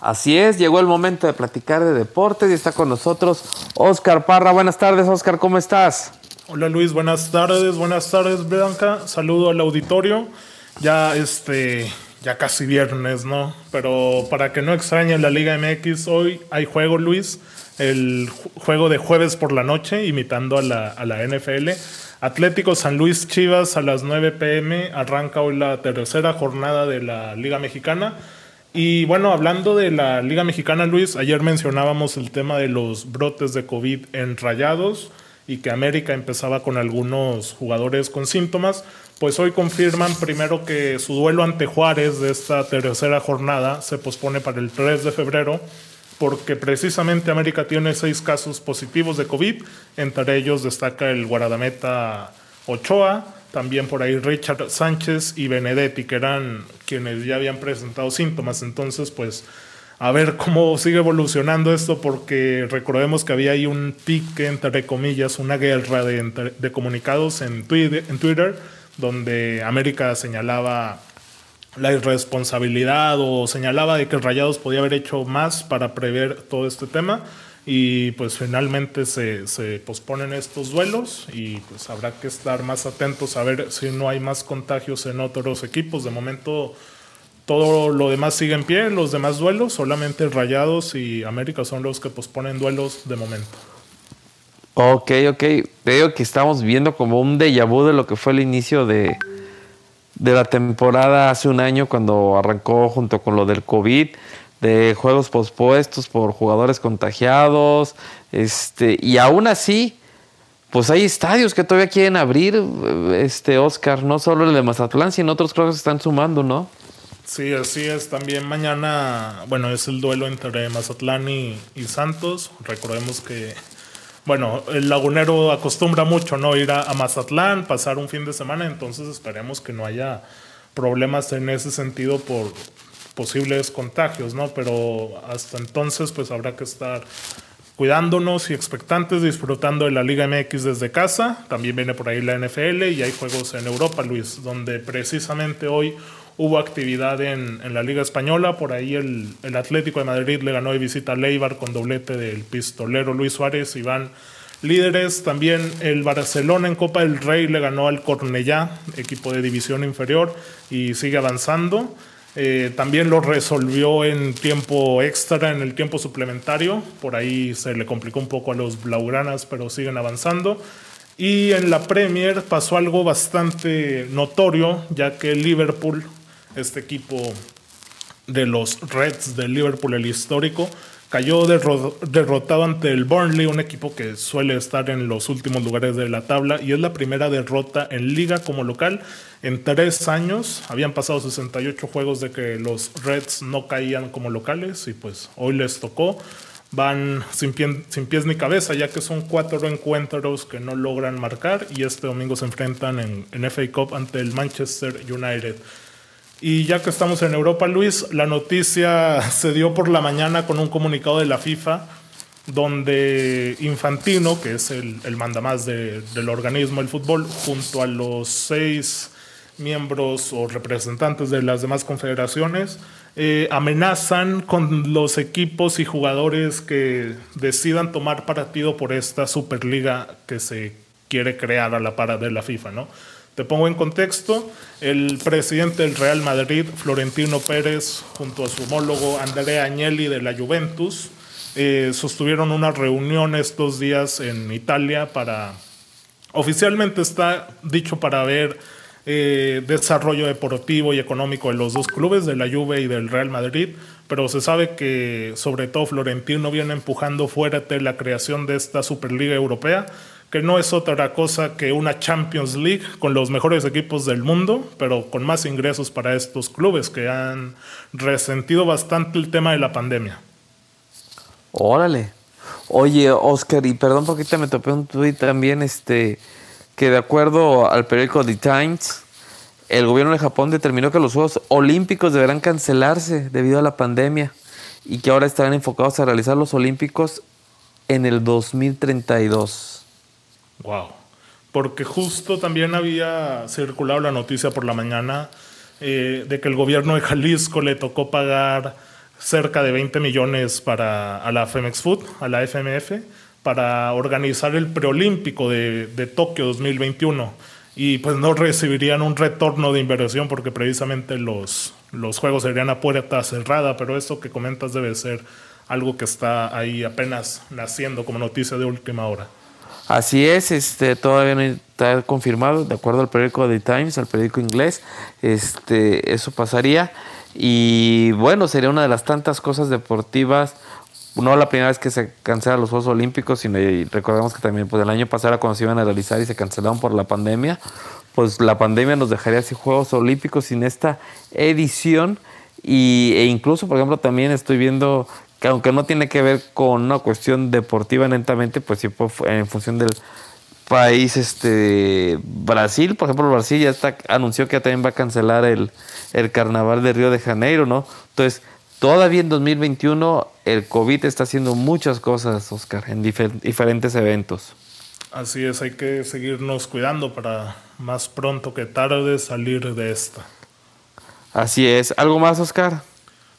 Así es, llegó el momento de platicar de deportes y está con nosotros Oscar Parra. Buenas tardes, Oscar, ¿cómo estás? Hola Luis, buenas tardes, buenas tardes Blanca, saludo al auditorio. Ya este, ya casi viernes, ¿no? Pero para que no extrañen la Liga MX, hoy hay juego Luis, el juego de jueves por la noche, imitando a la, a la NFL. Atlético San Luis Chivas a las 9 pm, arranca hoy la tercera jornada de la Liga Mexicana. Y bueno, hablando de la Liga Mexicana, Luis, ayer mencionábamos el tema de los brotes de COVID en Rayados y que América empezaba con algunos jugadores con síntomas, pues hoy confirman primero que su duelo ante Juárez de esta tercera jornada se pospone para el 3 de febrero porque precisamente América tiene seis casos positivos de COVID, entre ellos destaca el guardameta Ochoa, también por ahí Richard Sánchez y Benedetti, que eran quienes ya habían presentado síntomas, entonces pues a ver cómo sigue evolucionando esto, porque recordemos que había ahí un pique, entre comillas, una guerra de, comunicados en Twitter, en Twitter, donde América señalaba la irresponsabilidad o señalaba de que Rayados podía haber hecho más para prever todo este tema y pues finalmente se, se, posponen estos duelos y pues habrá que estar más atentos a ver si no hay más contagios en otros equipos. De momento todo lo demás sigue en pie, los demás duelos, solamente Rayados y América son los que posponen duelos de momento. Ok, ok. Veo que estamos viendo como un déjà vu de lo que fue el inicio de, de la temporada hace un año cuando arrancó junto con lo del COVID, de juegos pospuestos por jugadores contagiados, este, y aún así, pues hay estadios que todavía quieren abrir, este Oscar, no solo el de Mazatlán, sino otros creo que se están sumando, ¿no? Sí, así es. También mañana, bueno, es el duelo entre Mazatlán y, Santos. Recordemos que, bueno, el lagunero acostumbra mucho, ¿no? Ir a, Mazatlán, pasar un fin de semana, entonces esperemos que no haya problemas en ese sentido por posibles contagios, ¿no? Pero hasta entonces, pues habrá que estar cuidándonos y expectantes, disfrutando de la Liga MX desde casa. También viene por ahí la NFL y hay juegos en Europa, Luis, donde precisamente hoy hubo actividad en, la Liga Española, por ahí el, Atlético de Madrid le ganó de visita a Leibar con doblete del pistolero Luis Suárez y van líderes. También el Barcelona en Copa del Rey le ganó al Cornellá, equipo de división inferior, y sigue avanzando. Eh, también lo resolvió en tiempo extra, en el tiempo suplementario. Por ahí se le complicó un poco a los Blaugranas, pero siguen avanzando. Y en la Premier pasó algo bastante notorio, ya que Liverpool este equipo de los Reds de Liverpool, el histórico, cayó derrotado ante el Burnley, un equipo que suele estar en los últimos lugares de la tabla y es la primera derrota en liga como local en tres años. Habían pasado 68 juegos de que los Reds no caían como locales y pues hoy les tocó. Van sin, pies ni cabeza ya que son cuatro encuentros que no logran marcar y este domingo se enfrentan en, en FA Cup ante el Manchester United. Y ya que estamos en Europa, Luis, la noticia se dio por la mañana con un comunicado de la FIFA donde Infantino, que es el, mandamás del organismo del fútbol, junto a los seis miembros o representantes de las demás confederaciones, eh, amenazan con los equipos y jugadores que decidan tomar partido por esta Superliga que se quiere crear a la para de la FIFA, ¿no? Te pongo en contexto, el presidente del Real Madrid, Florentino Pérez, junto a su homólogo Andrea Agnelli de la Juventus, eh, sostuvieron una reunión estos días en Italia para, oficialmente está dicho para ver eh, desarrollo deportivo y económico de los dos clubes, de la Juve y del Real Madrid, pero se sabe que sobre todo Florentino viene empujando fuerte la creación de esta Superliga Europea que no es otra cosa que una Champions League con los mejores equipos del mundo, pero con más ingresos para estos clubes que han resentido bastante el tema de la pandemia. Órale. Oye, Oscar, y perdón porque me topé un tweet también, este, que de acuerdo al periódico The Times, el gobierno de Japón determinó que los Juegos Olímpicos deberán cancelarse debido a la pandemia y que ahora estarán enfocados a realizar los Olímpicos en el 2032. Wow. Porque justo también había circulado la noticia por la mañana eh, de que el gobierno de Jalisco le tocó pagar cerca de 20 millones para a la Femex Food, a la FMF, para organizar el preolímpico de, de Tokio 2021 y pues no recibirían un retorno de inversión porque precisamente los, los juegos serían a puerta cerrada, pero esto que comentas debe ser algo que está ahí apenas naciendo como noticia de última hora. Así es, este, todavía no está confirmado, de acuerdo al periódico The Times, al periódico inglés, este, eso pasaría. Y bueno, sería una de las tantas cosas deportivas no la primera vez que se cancelan los Juegos Olímpicos, sino recordemos que también pues, el año pasado cuando se iban a realizar y se cancelaron por la pandemia, pues la pandemia nos dejaría sin Juegos Olímpicos sin esta edición y, e incluso, por ejemplo, también estoy viendo que aunque no tiene que ver con una cuestión deportiva netamente, pues sí en función del país este Brasil, por ejemplo, Brasil ya está anunció que también va a cancelar el, el carnaval de Río de Janeiro, ¿no? Entonces, Todavía en 2021 el COVID está haciendo muchas cosas, Oscar, en diferentes eventos. Así es, hay que seguirnos cuidando para más pronto que tarde salir de esta. Así es. ¿Algo más, Oscar?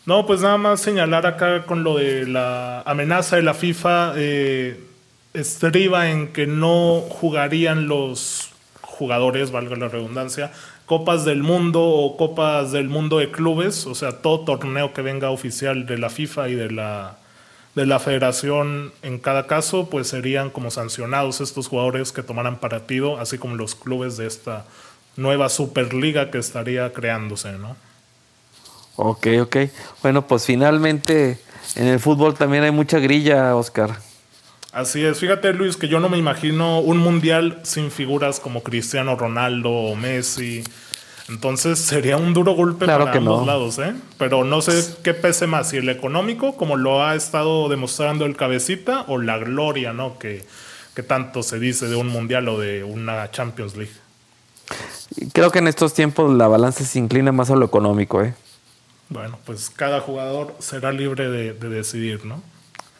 No, pues nada más señalar acá con lo de la amenaza de la FIFA, eh, estriba en que no jugarían los jugadores, valga la redundancia, copas del mundo o copas del mundo de clubes, o sea, todo torneo que venga oficial de la FIFA y de la, de la federación en cada caso, pues serían como sancionados estos jugadores que tomaran partido, así como los clubes de esta nueva Superliga que estaría creándose, ¿no? Ok, ok. Bueno, pues finalmente en el fútbol también hay mucha grilla, Oscar. Así es, fíjate Luis, que yo no me imagino un mundial sin figuras como Cristiano Ronaldo o Messi. Entonces sería un duro golpe para ambos lados, ¿eh? Pero no sé qué pese más, si el económico, como lo ha estado demostrando el cabecita, o la gloria, ¿no? Que, que tanto se dice de un mundial o de una Champions League. Creo que en estos tiempos la balanza se inclina más a lo económico, ¿eh? Bueno, pues cada jugador será libre de decidir, ¿no?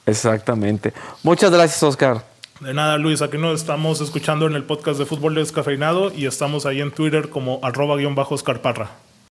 Exactamente. Muchas gracias, Oscar. De nada, Luis. Aquí nos estamos escuchando en el podcast de Fútbol Descafeinado y estamos ahí en Twitter como arroba guion bajo Oscar Parra.